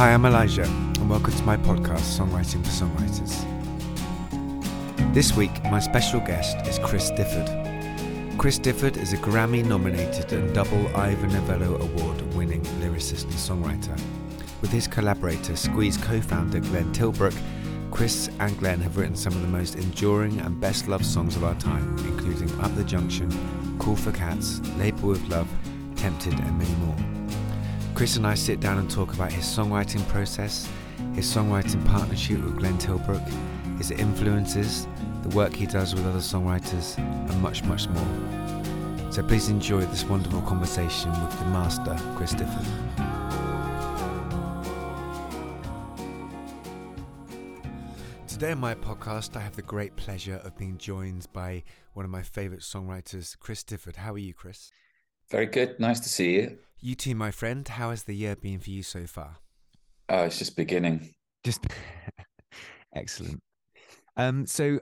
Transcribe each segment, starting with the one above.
Hi, I'm Elijah, and welcome to my podcast, Songwriting for Songwriters. This week, my special guest is Chris Difford. Chris Difford is a Grammy nominated and double Ivor Novello Award winning lyricist and songwriter. With his collaborator, Squeeze co founder Glenn Tilbrook, Chris and Glenn have written some of the most enduring and best loved songs of our time, including Up the Junction, Cool for Cats, Labelled with Love, Tempted, and many more. Chris and I sit down and talk about his songwriting process, his songwriting partnership with Glenn Tilbrook, his influences, the work he does with other songwriters, and much, much more. So please enjoy this wonderful conversation with the master, Chris Difford. Today on my podcast, I have the great pleasure of being joined by one of my favourite songwriters, Chris Difford. How are you, Chris? Very good. Nice to see you. You too, my friend. How has the year been for you so far? Oh, it's just beginning. Just excellent. Um, so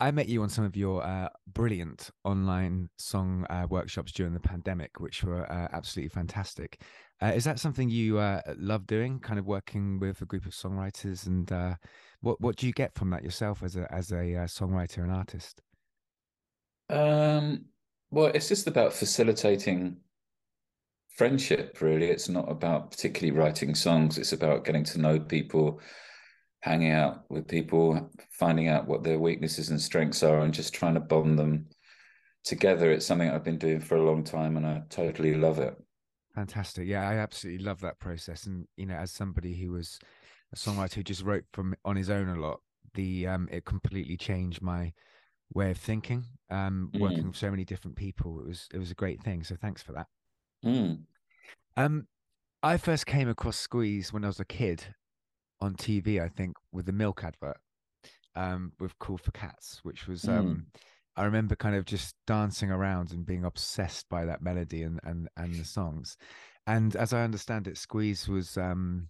I met you on some of your uh, brilliant online song uh, workshops during the pandemic, which were uh, absolutely fantastic. Uh, is that something you uh, love doing? Kind of working with a group of songwriters, and uh, what what do you get from that yourself as a as a songwriter and artist? Um, well, it's just about facilitating friendship. Really, it's not about particularly writing songs. It's about getting to know people hanging out with people, finding out what their weaknesses and strengths are, and just trying to bond them together. It's something I've been doing for a long time, and I totally love it. Fantastic. Yeah, I absolutely love that process. And you know, as somebody who was a songwriter who just wrote from on his own a lot, the um, it completely changed my way of thinking. Um, mm. working with so many different people, it was it was a great thing. So thanks for that. Mm. Um, I first came across Squeeze when I was a kid, on TV, I think, with the milk advert um, with Cool for Cats, which was mm. um, I remember kind of just dancing around and being obsessed by that melody and and and the songs. And as I understand it, Squeeze was um,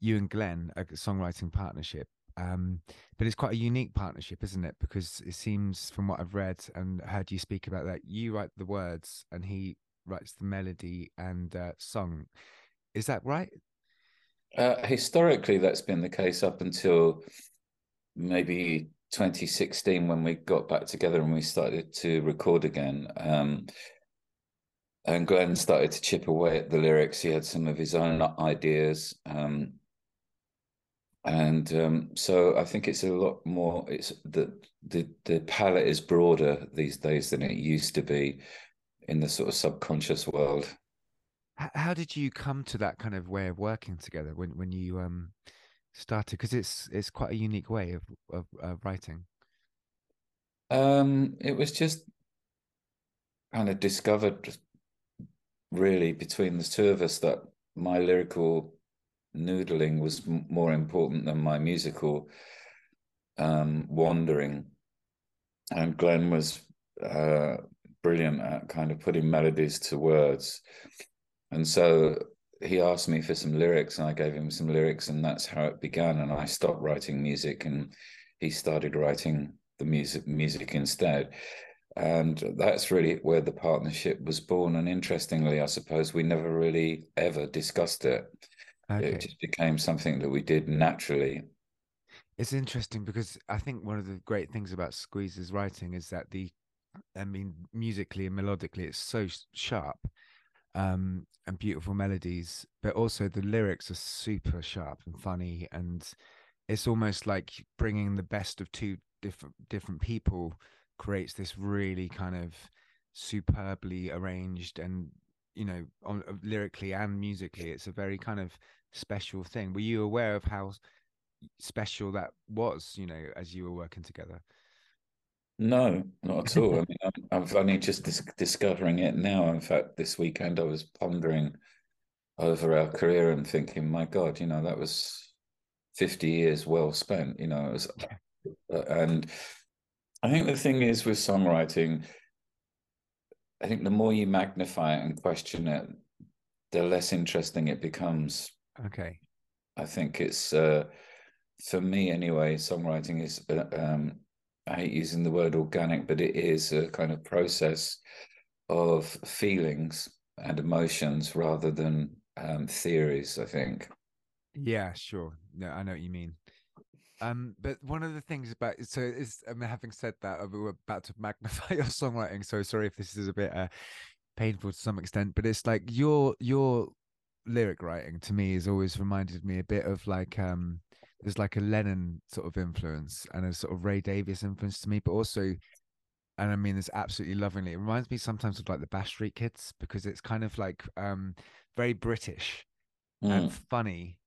you and Glenn a songwriting partnership. Um, but it's quite a unique partnership, isn't it? Because it seems, from what I've read and heard you speak about that, you write the words and he writes the melody and uh, song. Is that right? Uh, historically, that's been the case up until maybe 2016 when we got back together and we started to record again. Um, and Glenn started to chip away at the lyrics. He had some of his own ideas. Um, and um, so I think it's a lot more. It's the the the palette is broader these days than it used to be in the sort of subconscious world. How did you come to that kind of way of working together when when you um started? Because it's it's quite a unique way of of, of writing. Um it was just kind of discovered really between the two of us that my lyrical noodling was m- more important than my musical um wandering. And glenn was uh brilliant at kind of putting melodies to words and so he asked me for some lyrics, and I gave him some lyrics, and that's how it began. And I stopped writing music, and he started writing the music music instead. And that's really where the partnership was born. And interestingly, I suppose we never really ever discussed it. Okay. It just became something that we did naturally. It's interesting because I think one of the great things about Squeeze's writing is that the, I mean, musically and melodically, it's so sharp um, and beautiful melodies, but also the lyrics are super sharp and funny, and it's almost like bringing the best of two different different people creates this really kind of superbly arranged and you know on, uh, lyrically and musically it's a very kind of special thing. Were you aware of how special that was you know as you were working together no, not at all. I mean, I'm, I'm only just dis- discovering it now. In fact, this weekend I was pondering over our career and thinking, my God, you know, that was 50 years well spent, you know, was, uh, and I think the thing is with songwriting, I think the more you magnify it and question it, the less interesting it becomes. Okay. I think it's, uh, for me anyway, songwriting is, uh, um, I hate using the word organic, but it is a kind of process of feelings and emotions rather than um, theories, I think. Yeah, sure. No, I know what you mean. Um, but one of the things about so is I mean, having said that, uh, we're about to magnify your songwriting. So sorry if this is a bit uh, painful to some extent, but it's like your your lyric writing to me has always reminded me a bit of like um there's like a Lennon sort of influence and a sort of Ray Davies influence to me, but also and I mean this absolutely lovingly. It reminds me sometimes of like the Bash Street Kids because it's kind of like um very British mm. and funny,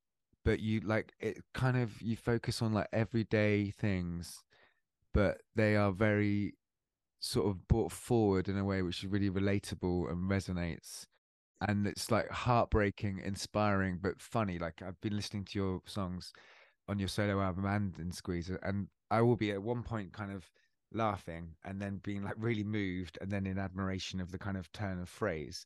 but you like it kind of you focus on like everyday things, but they are very sort of brought forward in a way which is really relatable and resonates and it's like heartbreaking inspiring but funny like i've been listening to your songs on your solo album and in squeeze and i will be at one point kind of laughing and then being like really moved and then in admiration of the kind of turn of phrase.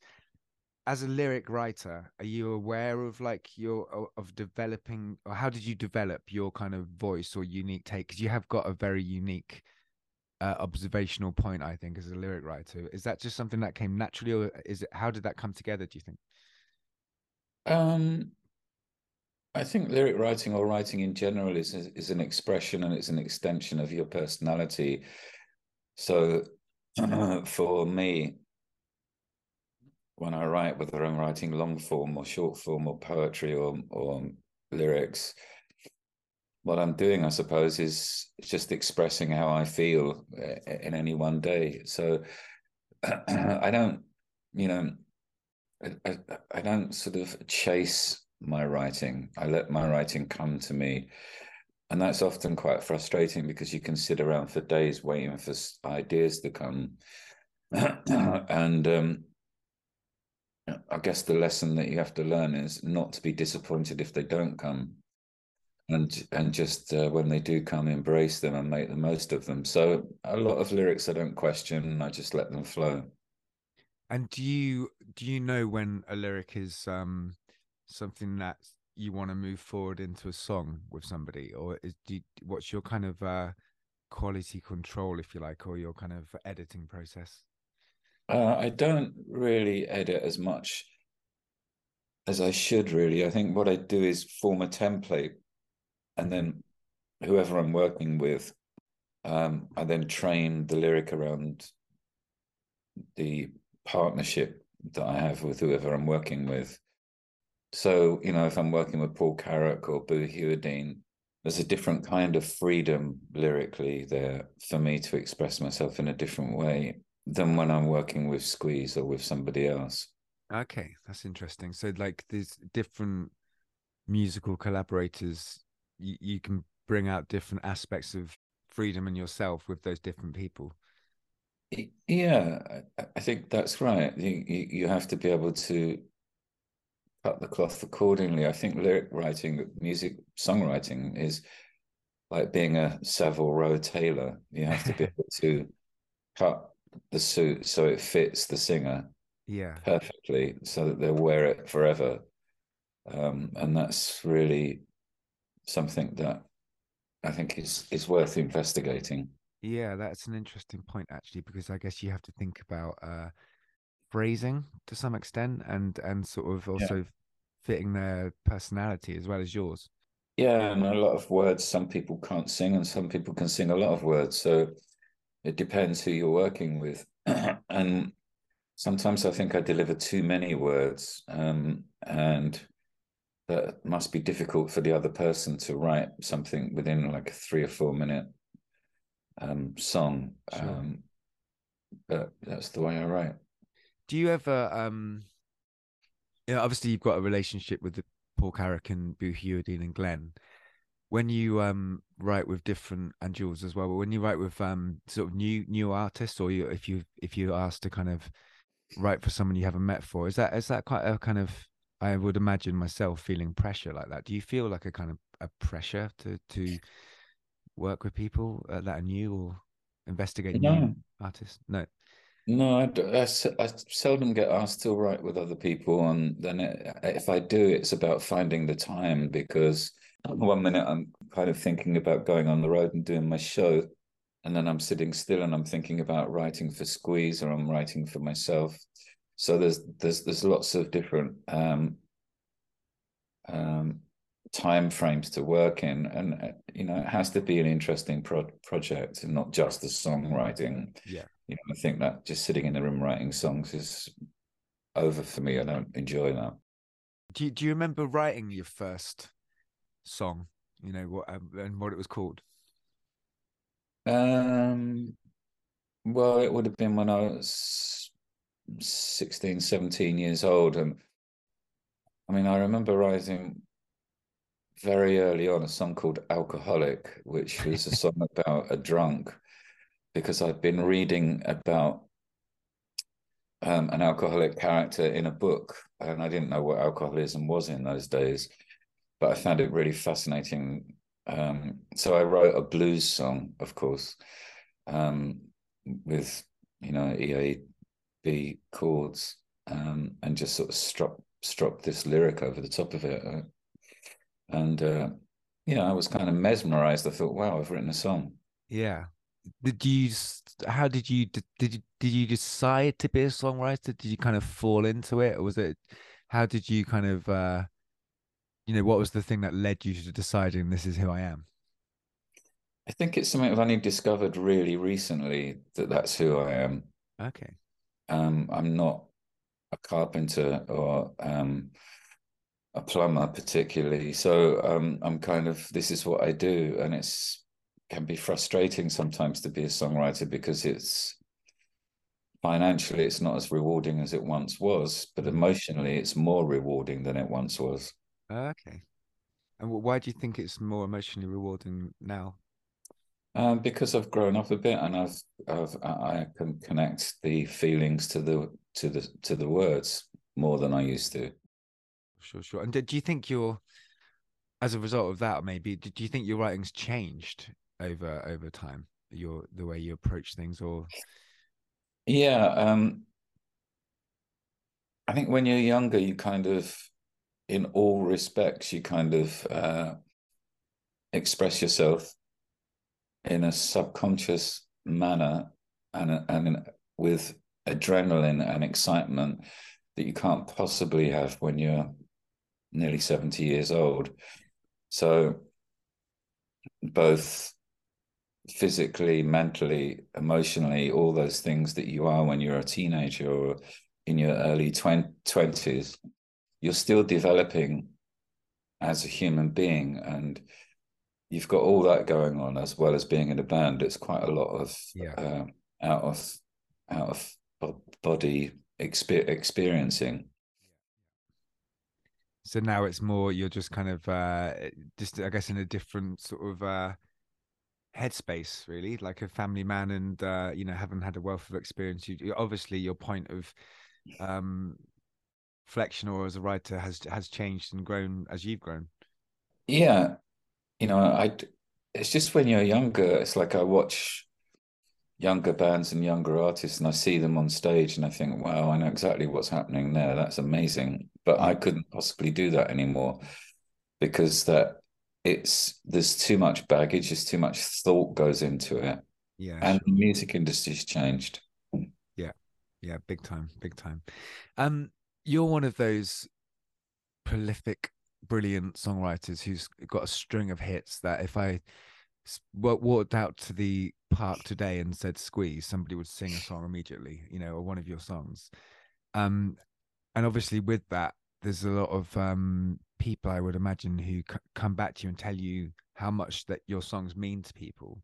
As a lyric writer are you aware of like your of developing or how did you develop your kind of voice or unique take? Because you have got a very unique uh, observational point i think as a lyric writer. Is that just something that came naturally or is it how did that come together do you think? Um i think lyric writing or writing in general is is an expression and it's an extension of your personality so for me when i write whether i'm writing long form or short form or poetry or or lyrics what I'm doing, I suppose, is just expressing how I feel uh, in any one day. So I don't, you know, I, I, don't sort of chase my writing. I let my writing come to me. And that's often quite frustrating because you can sit around for days waiting for ideas to come. and um, I guess the lesson that you have to learn is not to be disappointed if they don't come and and just uh, when they do come embrace them and make the most of them so a lot of lyrics i don't question i just let them flow and do you do you know when a lyric is um something that you want to move forward into a song with somebody? Or is you, what's your kind of uh quality control if you like or your kind of editing process? Uh, i don't really edit as much as i should really. I think what i do is form a template and then whoever I'm working with, um, I then train the lyric around the partnership that I have with whoever I'm working with. So, you know, if I'm working with Paul Carrack or Boo Hewerdine, there's a different kind of freedom lyrically there for me to express myself in a different way than when I'm working with Squeeze or with somebody else. Okay, that's interesting. So, like, these different musical collaborators you, you can bring out different aspects of freedom in yourself with those different people yeah i think that's right you, you have to be able to cut the cloth accordingly i think lyric writing music songwriting is like being a savile row tailor you have to be able to cut the suit so it fits the singer yeah perfectly so that they'll wear it forever um, and that's really something that I think is is worth investigating. Yeah, that's an interesting point actually, because I guess you have to think about uh, phrasing to some extent, and and sort of also yeah. Fitting their personality as well as yours. Yeah, and a lot of words some people can't sing, and some people can sing a lot of words. So it depends who you're working with, and sometimes I think I deliver too many words, um, and that must be difficult for the other person to write something within like a three or four minute um, song. Sure. Um, but that's the way I write. Do you ever, um, you know, obviously you've got a relationship with the Paul Carrack and Boo Hewerdine and Glenn. When you um, write with different and Jules as well, but when you write with um, sort of new new artists, or you, if you if you ask to kind of write for someone you haven't met for, is that is that quite a kind of I would imagine myself feeling pressure like that. Do you feel like a kind of a pressure to to work with people uh, that are new or investigate no. new artists? No. No, I, I, I, seldom get asked to write with other people, and then it, if I do, it's about finding the time because one minute I'm kind of thinking about going on the road and doing my show, and then I'm sitting still and I'm thinking about writing for Squeeze or I'm writing for myself. So there's there's there's lots of different um, um, time frames to work in and uh, you know it has to be an interesting pro- project and not just the songwriting. Yeah you know i think that just sitting in the room writing songs is over for me. I don't enjoy that. Do you, do you remember writing your first song? You know what um, and what it was called? Um well it would have been when i was 16 17 years old. And i mean i remember writing very early on a song called Alcoholic, which was a song about a drunk, because I'd been reading about um, an alcoholic character in a book, and I didn't know what alcoholism was in those days, but I found it really fascinating. Um, so I wrote a blues song, of course, um, with you know EAB chords, um, and just sort of struck struck this lyric over the top of it and uh, yeah, I was kind of mesmerized. I thought, wow, I've written a song. Yeah. Did you? How did you? Did, did you? Did you decide to be a songwriter? Did you kind of fall into it, or was it? How did you kind of? uh You know, what was the thing that led you to deciding this is who I am? I think it's something I've only discovered really recently that that's who I am. Okay. Um, I'm not a carpenter or um, a plumber particularly so um, i'm kind of this is what i do and it's can be frustrating sometimes to be a songwriter because it's financially it's not as rewarding as it once was but mm-hmm. emotionally it's more rewarding than it once was okay and why do you think it's more emotionally rewarding now um, because I've grown up a bit and I've, I've I can connect the feelings to the to the to the words more than I used to sure, sure. And do you think you're, as a result of that, maybe, do you think your writing's changed over over time? Your the way you approach things, or yeah, um, I think when you're younger, you kind of, in all respects, you kind of uh, express yourself in a subconscious manner and and with adrenaline and excitement that you can't possibly have when you're nearly 70 years old. So, both physically, mentally, emotionally, all those things that you are when you're a teenager or in your early 20s, you're still developing as a human being. And you've got all that going on as well as being in a band. It's quite a lot of yeah. uh, out of out of body exper- experiencing so now it's more you're just kind of uh just i guess in a different sort of uh headspace really like a family man and uh you know haven't had a wealth of experience you obviously your point of um flexion or as a writer has has changed and grown as you've grown yeah you know i it's just when you're younger it's like i watch younger bands and younger artists and I see them on stage and I think, wow, I know exactly what's happening there. That's amazing. But I couldn't possibly do that anymore because that it's there's too much baggage, there's too much thought goes into it. Yeah. And sure. the music industry's changed. Yeah. Yeah, big time, big time. Um, you're one of those prolific, brilliant songwriters who's got a string of hits that if I walked out to the park today and said squeeze somebody would sing a song immediately you know or one of your songs um and obviously with that there's a lot of um people i would imagine who c- come back to you and tell you how much that your songs mean to people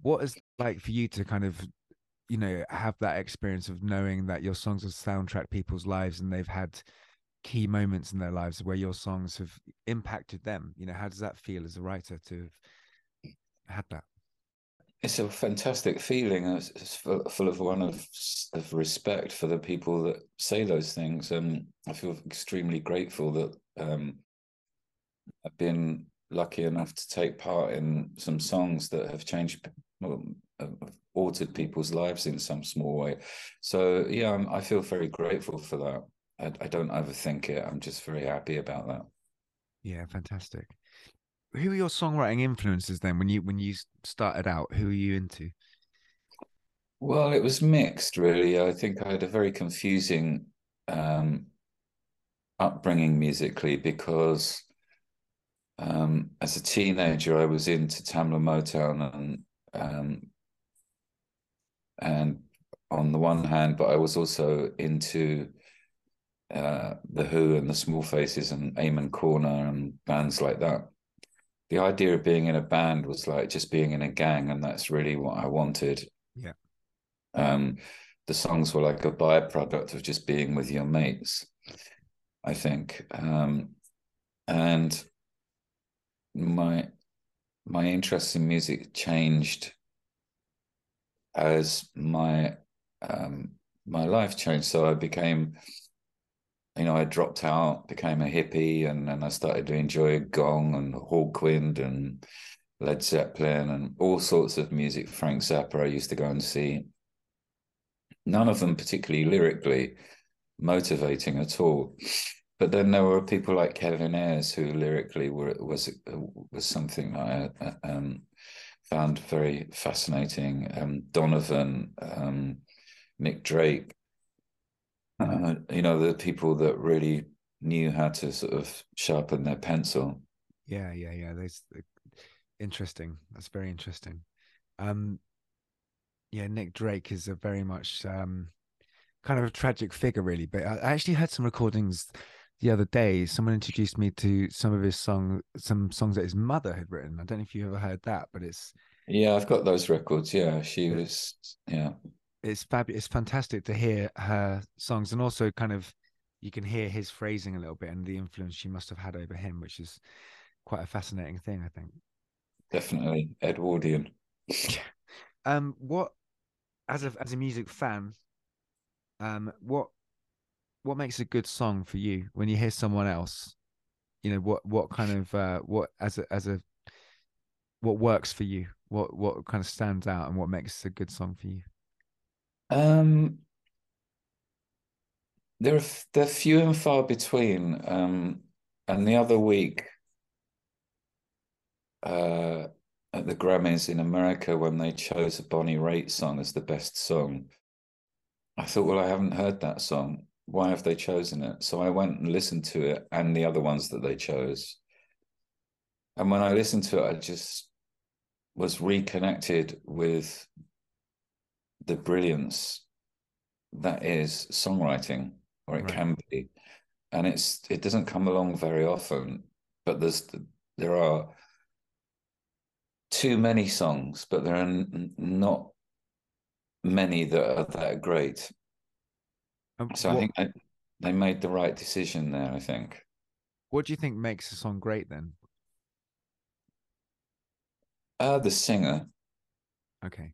what is like for you to kind of you know have that experience of knowing that your songs have soundtrack people's lives and they've had key moments in their lives where your songs have impacted them you know how does that feel as a writer to have had that? It's a fantastic feeling. It's full, full of one of, of respect for the people that say those things. Um, I feel extremely grateful that um, I've been lucky enough to take part in some songs that have changed, well, have altered people's lives in some small way. So yeah, I'm, i feel very grateful for that. I, I don't overthink it. I'm just very happy about that. Yeah, fantastic who are your songwriting influences then when you when you started out who are you into well it was mixed really i think i had a very confusing um upbringing musically because um, as a teenager, I was into Tamla Motown and um, and on the one hand, but I was also into uh, the Who and the Small Faces and Amen Corner and bands like that. The idea of being in a band was like just being in a gang, and that's really what I wanted. Yeah. Um, the songs were like a byproduct of just being with your mates, I think. Um, and my my interest in music changed as my um, my life changed. So I became, you know, I dropped out, became a hippie, and then I started to enjoy Gong and Hawkwind and Led Zeppelin and all sorts of music. Frank Zappa, I used to go and see. None of them particularly lyrically motivating at all. But then there were people like Kevin Ayers who lyrically were was was something I um, found very fascinating. Um, Donovan, um, Nick Drake, uh, you know, the people that really knew how to sort of sharpen their pencil. Yeah, yeah, yeah. That's interesting. That's very interesting. Um, yeah, Nick Drake is a very much um, kind of a tragic figure, really. But I actually heard some recordings the other day. Someone introduced me to some of his song, some songs that his mother had written. I don't know if you ever heard that, but it's yeah, I've got those records. Yeah, she was yeah it's fabulous. It's fantastic to hear her songs, and also kind of you can hear his phrasing a little bit and the influence she must have had over him, which is quite a fascinating thing, I think. Definitely Edwardian. um, what as a as a music fan, um, what what makes a good song for you when you hear someone else? You know, what what kind of uh, what as a as a what works for you? What what kind of stands out and what makes a good song for you? Um, they're they're few and far between. Um, and the other week, uh, at the Grammys in America, when they chose a Bonnie Raitt song as the best song, I thought, well, I haven't heard that song. Why have they chosen it? So I went and listened to it and the other ones that they chose. And when I listened to it, I just was reconnected with the brilliance that is songwriting, or it right. can be, and it's it doesn't come along very often. But there's there are too many songs, but there are not many that are that great. Um, so what, I think I, they made the right decision there. I think. What do you think makes a song great then? Uh, the singer. Okay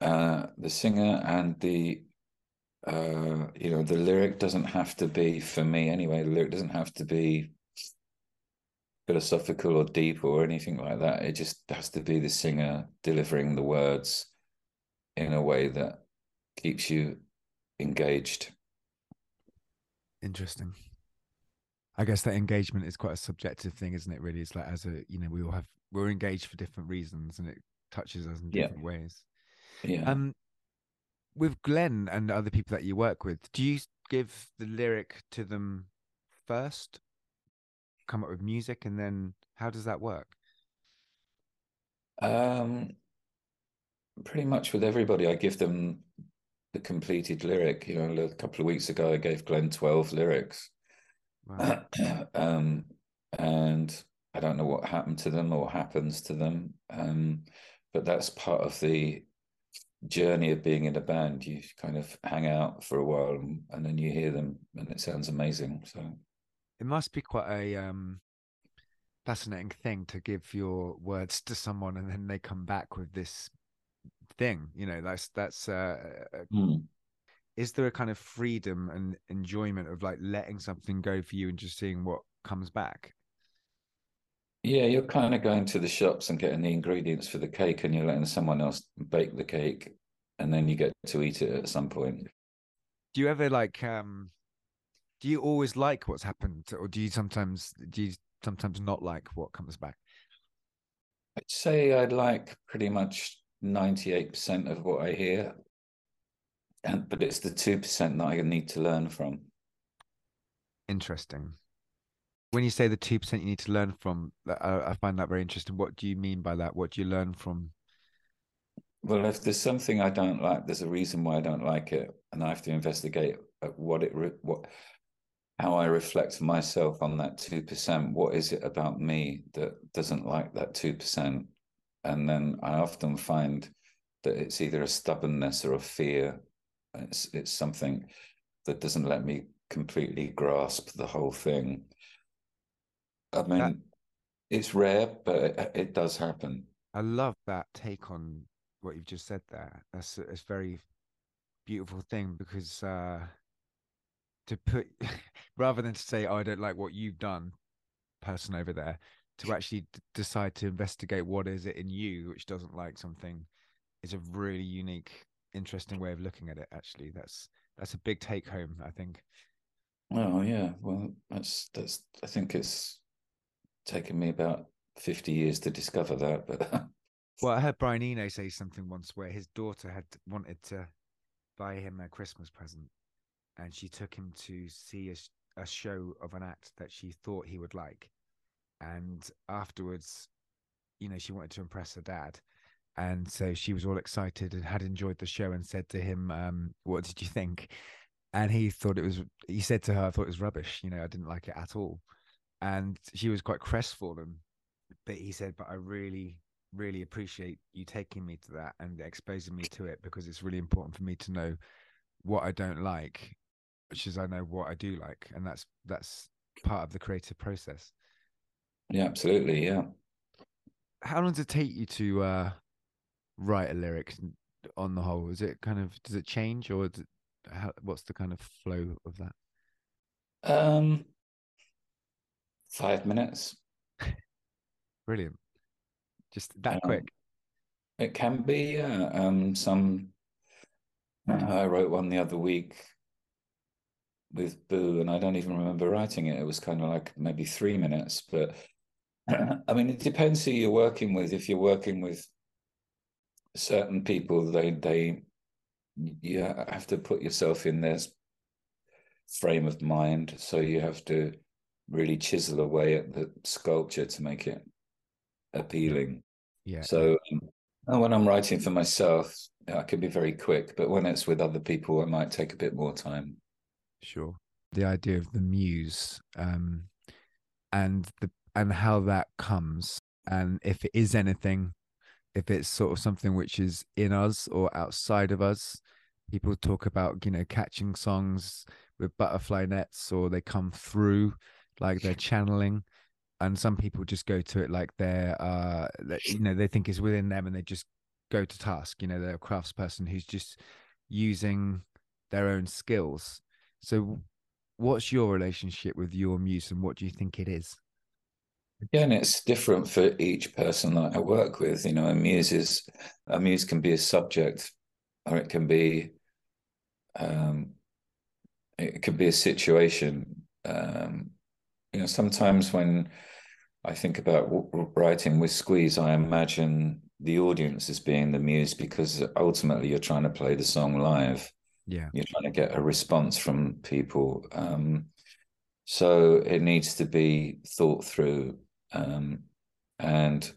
uh, the singer and the uh, you know the lyric doesn't have to be for me anyway. The lyric doesn't have to be philosophical or deep or anything like that. It just has to be the singer delivering the words in a way that keeps you engaged. Interesting. I guess that engagement is quite a subjective thing, isn't it? Really, it's like as a you know we all have we're engaged for different reasons, and it touches us in different yeah. ways. Yeah. Um, with Glenn and other people that you work with, do you give the lyric to them first, come up with music, and then how does that work? Um, pretty much with everybody, I give them the completed lyric. You know, a couple of weeks ago, I gave Glenn twelve lyrics, wow. um, and I don't know what happened to them or happens to them, um, but that's part of the journey of being in a band you kind of hang out for a while and, and, then you hear them and it sounds amazing so it must be quite a um fascinating thing to give your words to someone and then they come back with this thing you know that's that's uh mm. is there a kind of freedom and enjoyment of like letting something go for you and just seeing what comes back yeah, you're kind of going to the shops and getting the ingredients for the cake, and you're letting someone else bake the cake, and then you get to eat it at some point. Do you ever like? um Do you always like what's happened, or do you sometimes do you sometimes not like what comes back? I'd say I'd like pretty much ninety-eight percent of what I hear, and but it's the two percent that I need to learn from. Interesting when you say the two percent you need to learn from, I, I find that very interesting. What do you mean by that? What do you learn from? Well, if there's something I don't like, there's a reason why I don't like it, and I have to investigate uh, what it what how I reflect myself on that two percent. What is it about me that doesn't like that two percent? And then I often find that it's either a stubbornness or a fear. It's it's something that doesn't let me completely grasp the whole thing. I mean, that, it's rare, but it, it, does happen. I love that take on what you've just said there. That's a, it's very beautiful thing because uh, to put rather than to say, "Oh, I don't like what you've done," person over there, to actually d- decide to investigate what is it in you which doesn't like something is a really unique, interesting way of looking at it. Actually, that's that's a big take home. I think. Oh yeah, well, that's that's. I think it's taken me about fifty years to discover that, but. well, I heard Brian Eno say something once where his daughter had wanted to buy him a Christmas present, and she took him to see a, a show of an act that she thought he would like, and afterwards, you know, she wanted to impress her dad, and so she was all excited and had enjoyed the show and said to him, um, "What did you think?" And he thought it was. He said to her, "I thought it was rubbish. You know, I didn't like it at all." And she was quite crestfallen, but he said, "But I really, really appreciate you taking me to that and exposing me to it because it's really important for me to know what I don't like, which is I know what I do like, and that's that's part of the creative process." Yeah, absolutely. Yeah. How long does it take you to uh, write a lyric on the whole? Is it kind of does it change or it, how, what's the kind of flow of that? Um, five minutes. Brilliant. Just that um, quick. It can be. Yeah. Um, some. I wrote one the other week with Boo, and I don't even remember writing it. It was kind of like maybe three minutes, but I mean, it depends who you're working with. If you're working with certain people they they you have to put yourself in their frame of mind. So you have to really chisel away at the sculpture to make it appealing. Yeah. So um, when i'm writing for myself i can be very quick but when it's with other people it might take a bit more time. Sure. The idea of the muse um and the and how that comes and if it is anything if it's sort of something which is in us or outside of us people talk about you know catching songs with butterfly nets or they come through like they're channeling and some people just go to it like they're uh you know they think it's within them and they just go to task you know they're a craftsperson who's just using their own skills. So what's your relationship with your muse and what do you think it is Again, it's different for each person that I work with. You know, a muse is a muse can be a subject, or it can be, um, it could be a situation. Um, you know, sometimes when I think about writing with Squeeze, I imagine the audience as being the muse because ultimately you're trying to play the song live. Yeah, you're trying to get a response from people. Um, so it needs to be thought through um, and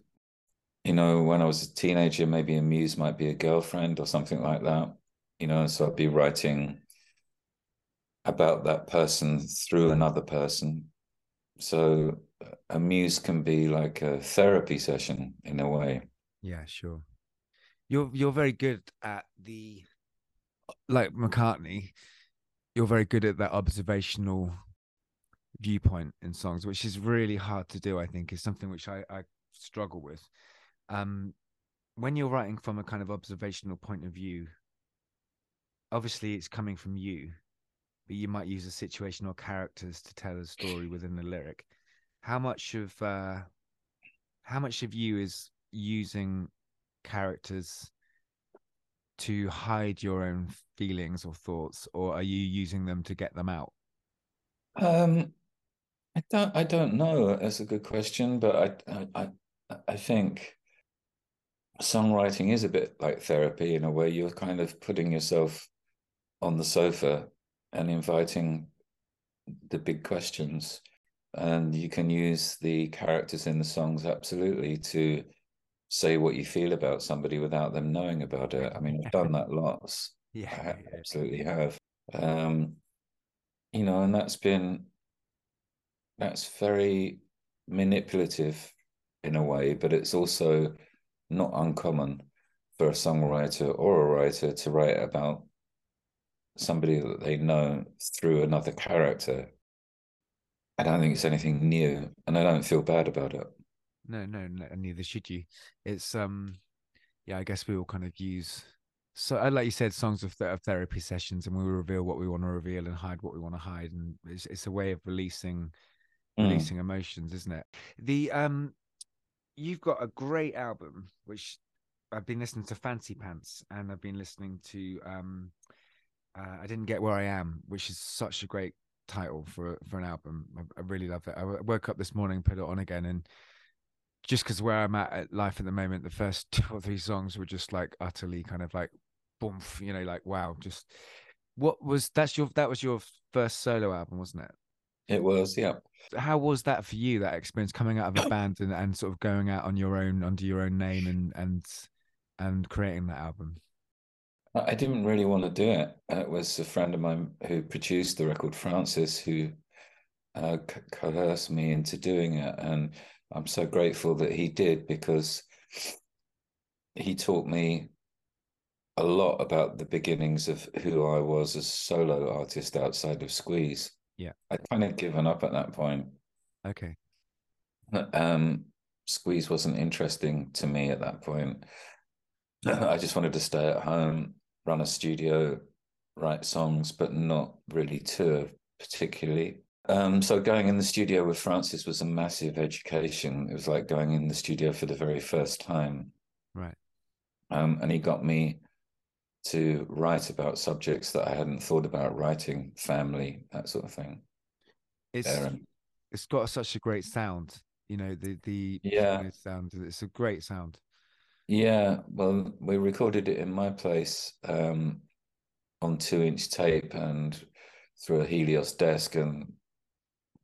you know, when I was a teenager, maybe a muse might be a girlfriend or something like that. You know, so I'd be writing about that person through another person. So a muse can be like a therapy session in a way. Yeah, sure. You're you're very good at the like McCartney. You're very good at that observational viewpoint in songs, which is really hard to do. I think is something which I, I struggle with. Um, when you're writing from a kind of observational point of view, obviously it's coming from you, but you might use a situation or characters to tell a story within the lyric. How much of uh, how much of you is using characters to hide your own feelings or thoughts, or are you using them to get them out? Um, I don't. I don't know. That's a good question, but I, I, I think songwriting is a bit like therapy in a way. You're kind of putting yourself on the sofa and inviting the big questions. and you can use the characters in the songs absolutely to say what you feel about somebody without them knowing about it. I mean, I've done that lots. Yeah, I yeah. absolutely have. Um, you know, and that's been that's very manipulative in a way, but it's also not uncommon for a songwriter or a writer to write about somebody that they know through another character. I don't think it's anything new, and I don't feel bad about it. No, no, no, neither should you. It's um, yeah, I guess we all kind of use so uh, like you said, songs of, th- of therapy sessions, and we reveal what we want to reveal and hide what we want to hide, and it's, it's a way of releasing Mm. releasing emotions, isn't it? The um, you've got a great album which I've been listening to Fancy Pants, and I've been listening to um, uh, I didn't get where I am, which is such a great title for for an album. I, I really love it. I woke up this morning, put it on again, and just because where I'm at at life at the moment, the first two or three songs were just like utterly kind of like boom, you know, like wow, just what was that's your that was your first solo album, wasn't it? It was, yeah. How was that for you? That experience coming out of a band and, and sort of going out on your own under your own name and and and creating that album. I didn't really want to do it. It was a friend of mine who produced the record, Francis, who uh, co- coerced me into doing it, and I'm so grateful that he did because he taught me a lot about the beginnings of who I was as solo artist outside of Squeeze. Yeah. I'd kind of given up at that point. Okay. Um, Squeeze wasn't interesting to me at that point. I just wanted to stay at home, run a studio, write songs, but not really tour particularly. Um, so going in the studio with Francis was a massive education. It was like going in the studio for the very first time. Right. Um, and he got me to write about subjects that I hadn't thought about writing, family, that sort of thing. It's Aaron. it's got such a great sound. You know, the the Yeah. sound. It's a great sound. Yeah, well, we recorded it in my place um, on two inch tape and through a Helios desk, and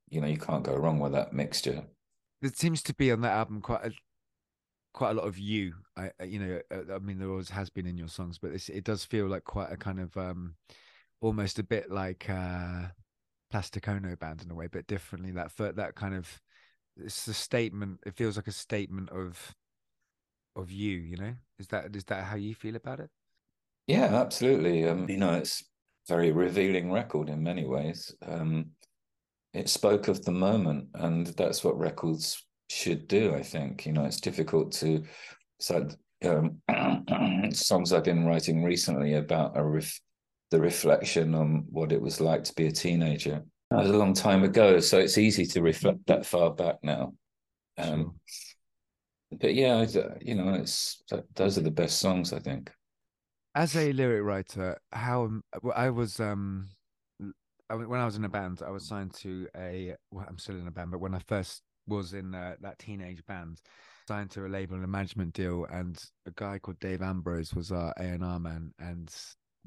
you know, you can't go wrong with that mixture. There seems to be on that album quite a quite a lot of you. I I- you know, uh, I mean, there always has been in your songs, but it does feel like quite a kind of um, almost a bit like uh, Plastic Ono band in a way, but differently. That that kind of it's a statement. It feels like a statement of of you. You know, is that is that how you feel about it? Yeah, absolutely. Um, you know, it's very revealing record in many ways. Um, it spoke of the moment, and that's what records should do. I think. You know, it's difficult to. So, um, songs I've been writing recently about a ref, the reflection on what it was like to be a teenager. That was a long time ago, so it's easy to reflect that far back now. Um, But yeah, you know, it's those are the best songs I think. as a lyric writer how um, i was um when i was in a band i was signed to a well i'm still in a band but when i first was in uh, that teenage band signed to a label and a management deal and a guy called dave ambrose was our a&r man and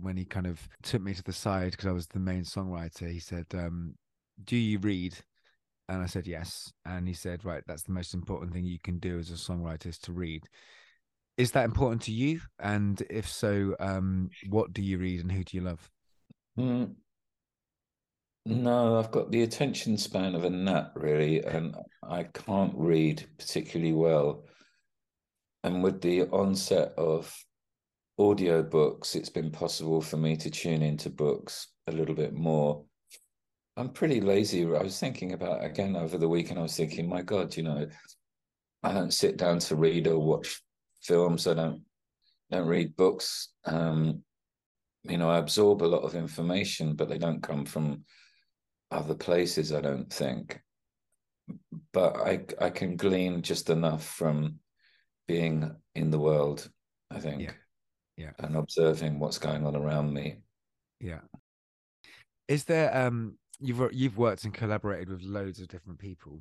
when he kind of took me to the side because i was the main songwriter he said um do you read? And i said yes. And he said right that's the most important thing you can do as a songwriter is to read. Is that important to you? And if so um what do you read and who do you love? Mm, no, I've got the attention span of a gnat, really, and I can't read particularly well. And with the onset of audiobooks, it's been possible for me to tune into books a little bit more. I'm pretty lazy. I was thinking about again over the weekend, I was thinking, my God, you know, I don't sit down to read or watch films. I don't don't read books. Um, you know, I absorb a lot of information, but they don't come from other places, I don't think. But I I can glean just enough from being in the world, I think. Yeah. Yeah. And observing what's going on around me. yeah is there um you've you've worked and collaborated with loads of different people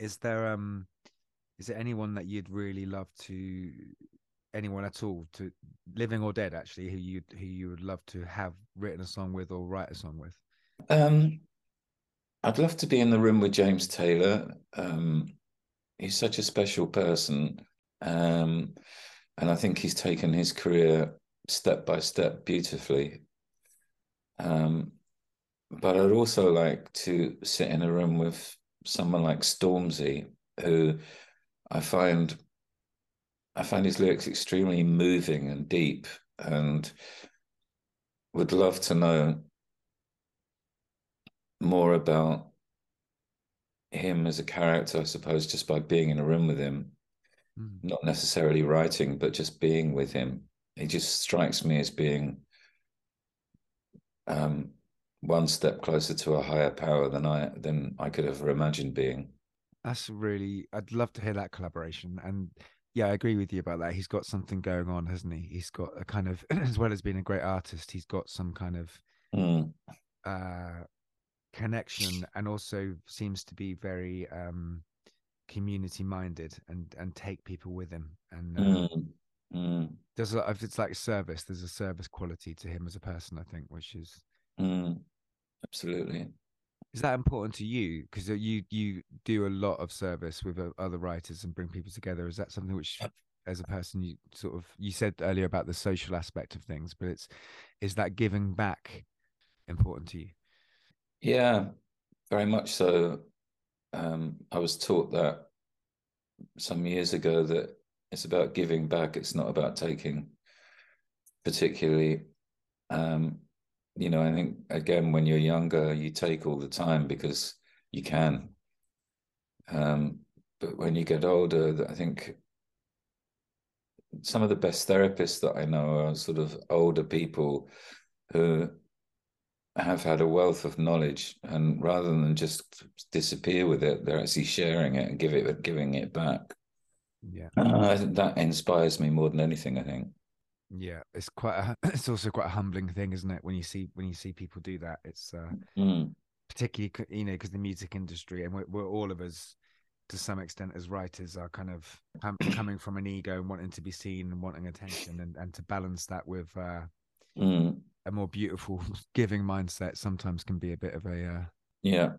is there um is there anyone that you'd really love to anyone at all to living or dead actually who you who you would love to have written a song with or write a song with Um I'd love to be in the room with James Taylor. Um, he's such a special person. Um, and I think he's taken his career step by step beautifully. Um, but I'd also like to sit in a room with someone like Stormzy, who I find I find his lyrics extremely moving and deep, and would love to know more about him as a character, I suppose, just by being in a room with him, mm. not necessarily writing, but just being with him. He just strikes me as being um, one step closer to a higher power than I than I could ever imagine being. That's really. I'd love to hear that collaboration, and yeah, I agree with you about that. He's got something going on, hasn't he? He's got a kind of, as well as being a great artist, he's got some kind of mm. uh, connection, and also seems to be very um, community minded and and take people with him. And uh, mm. Mm. there's a it's like service. There's a service quality to him as a person, I think, which is mm. absolutely is that important to you because you you do a lot of service with uh, other writers and bring people together is that something which as a person you sort of you said earlier about the social aspect of things but it's is that giving back important to you yeah very much so um, i was taught that some years ago that it's about giving back it's not about taking particularly um, you know, I think again, when you're younger, you take all the time because you can. Um, but when you get older, I think some of the best therapists that I know are sort of older people who have had a wealth of knowledge, and rather than just disappear with it, they're actually sharing it and give it giving it back. Yeah, uh, that inspires me more than anything. I think. Yeah, it's quite a, it's also quite a humbling thing, isn't it? When you see when you see people do that, it's uh, mm. particularly you know because the music industry and we're, we're, all of us to some extent as writers are kind of coming from an ego and wanting to be seen and wanting attention and and to balance that with uh, mm. A more beautiful giving mindset sometimes can be a bit of a uh, yeah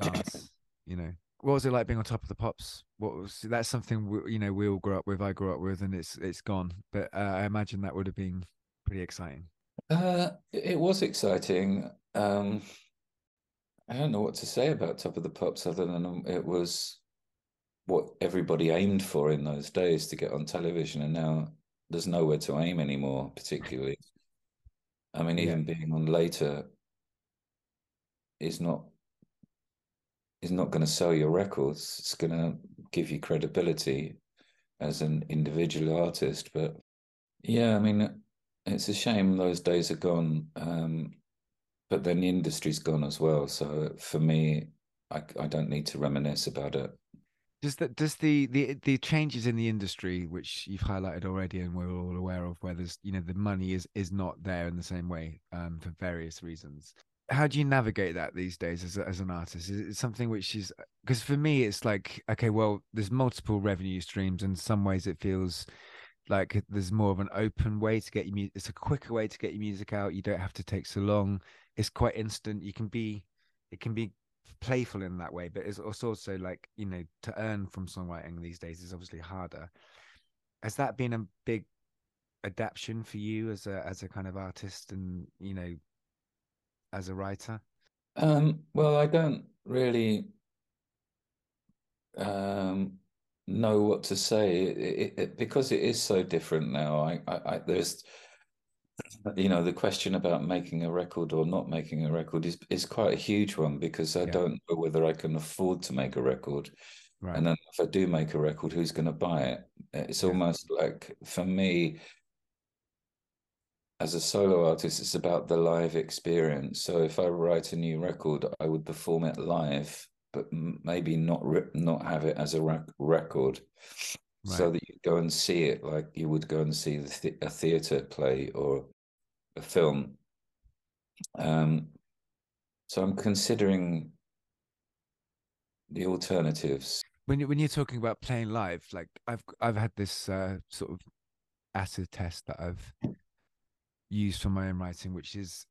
dance, you know what was it like being on top of the pops? What was that's something we, you know we all grew up with. I grew up with, and it's it's gone. But uh, I imagine that would have been pretty exciting. Uh, it was exciting. Um, I don't know what to say about Top of the Pops other than um, it was what everybody aimed for in those days to get on television, and now there's nowhere to aim anymore. Particularly, I mean, even yeah. being on later is not is not going to sell your records. It's going to give you credibility as an individual artist. But yeah, I mean, it's a shame those days are gone. Um, but then the industry's gone as well. So for me, I, I don't need to reminisce about it. Does that does the, the the changes in the industry, which you've highlighted already, and we're all aware of, where there's you know the money is is not there in the same way um, for various reasons how do you navigate that these days as, as an artist? Is it something which is because for me it's like okay well there's multiple revenue streams in some ways it feels like there's more of an open way to get your music it's a quicker way to get your music out. You don't have to take so long. It's quite instant. You can be it can be playful in that way but it's also like you know to earn from songwriting these days is obviously harder has that been a big adaptation for you as a as a kind of artist and you know as a writer? Um, well, I don't really um, know what to say it, it, it, because it is so different now. I, I, I, there's, you know, the question about making a record or not making a record is is quite a huge one because I yeah. don't know whether I can afford to make a record. Right. And then if I do make a record, who's going to buy it? It's yeah. almost like for me, as a solo artist, it's about the live experience. So if I write a new record, I would perform it live, but maybe not not have it as a rec- record, right. so that you go and see it like you would go and see the a theater play or a film. Um, so I'm considering the alternatives. When you when you're talking about playing live, like I've I've had this uh, sort of acid test that I've used for my own writing, which is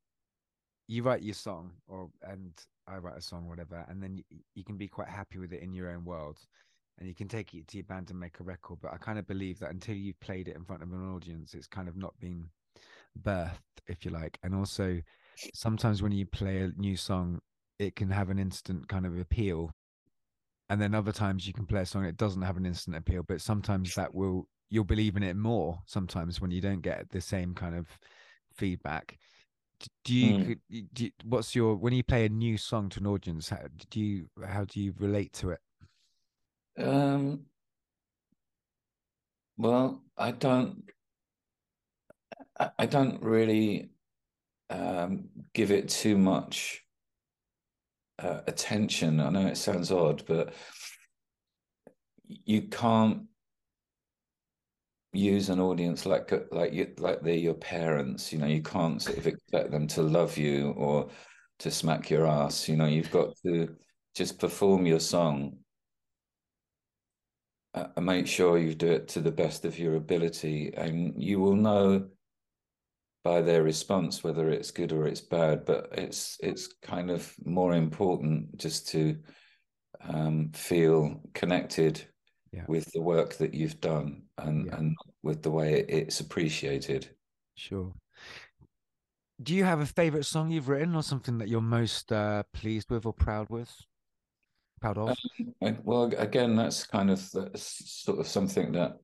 you write your song or and I write a song, whatever, and then you, you can be quite happy with it in your own world, and you can take it to your band and make a record. But I kind of believe that until you've played it in front of an audience, it's kind of not been birthed, if you like. And also, sometimes when you play a new song, it can have an instant kind of appeal. And then other times you can play a song it doesn't have an instant appeal, but sometimes that will you'll believe in it more. Sometimes when you don't get the same kind of feedback, do you, mm. do you what's your when you play a new song to an audience? How do you how do you relate to it? Um. Well, I don't. I don't really um, give it too much uh, attention. I know it sounds odd, but you can't use an audience like like you like they're your parents. You know, you can't sort of expect them to love you or to smack your ass. You know, you've got to just perform your song uh, and make sure you do it to the best of your ability, and you will know by their response whether it's good or it's bad but it's it's kind of more important just to um, feel connected yeah. with the work that you've done and yeah. and with the way it's appreciated sure do you have a favorite song you've written or something that you're most uh, pleased with or proud with proud of um, well again that's kind of that's sort of something that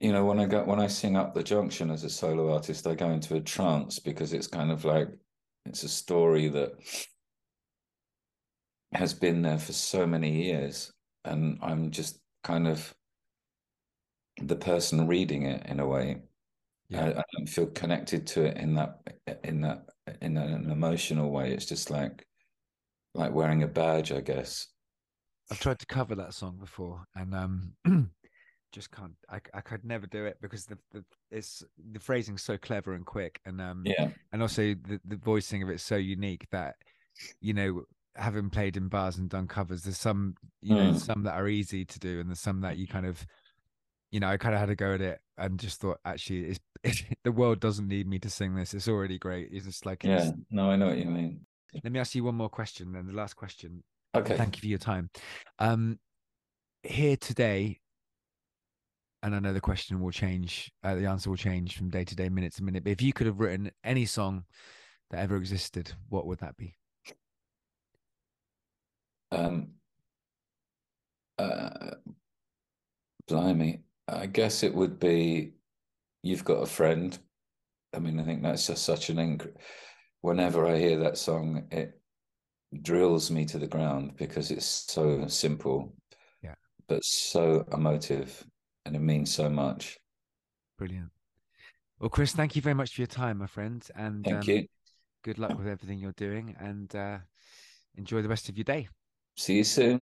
you know when i go when i sing up the junction as a solo artist i go into a trance because it's kind of like it's a story that has been there for so many years and i'm just kind of the person reading it in a way. Yeah. I, I, don't feel connected to it in that in that in an emotional way. It's just like like wearing a badge i guess. I've tried to cover that song before and um just can't I, I could never do it because the, the it's the phrasing's so clever and quick and um yeah. and also the, the voicing of it's so unique that you know having played in bars and done covers there's some you mm. know some that are easy to do and there's some that you kind of you know I kind of had to go at it and just thought actually it's it, the world doesn't need me to sing this. It's already great. It's just like yeah. No I know what you mean let me ask you one more question then the last question okay thank you for your time um here today and I know the question will change, uh, the answer will change from day to day, minute to minute. But if you could have written any song that ever existed, what would that be? Um, uh, blimey, I guess it would be "You've Got a Friend." I mean, I think that's just such an. Inc- Whenever I hear that song, it drills me to the ground because it's so simple, yeah, but so emotive and it means so much. Brilliant. Well, Chris, thank you very much for your time, my friend, and thank um, you. Good luck with everything you're doing, and uh, enjoy the rest of your day. See you soon.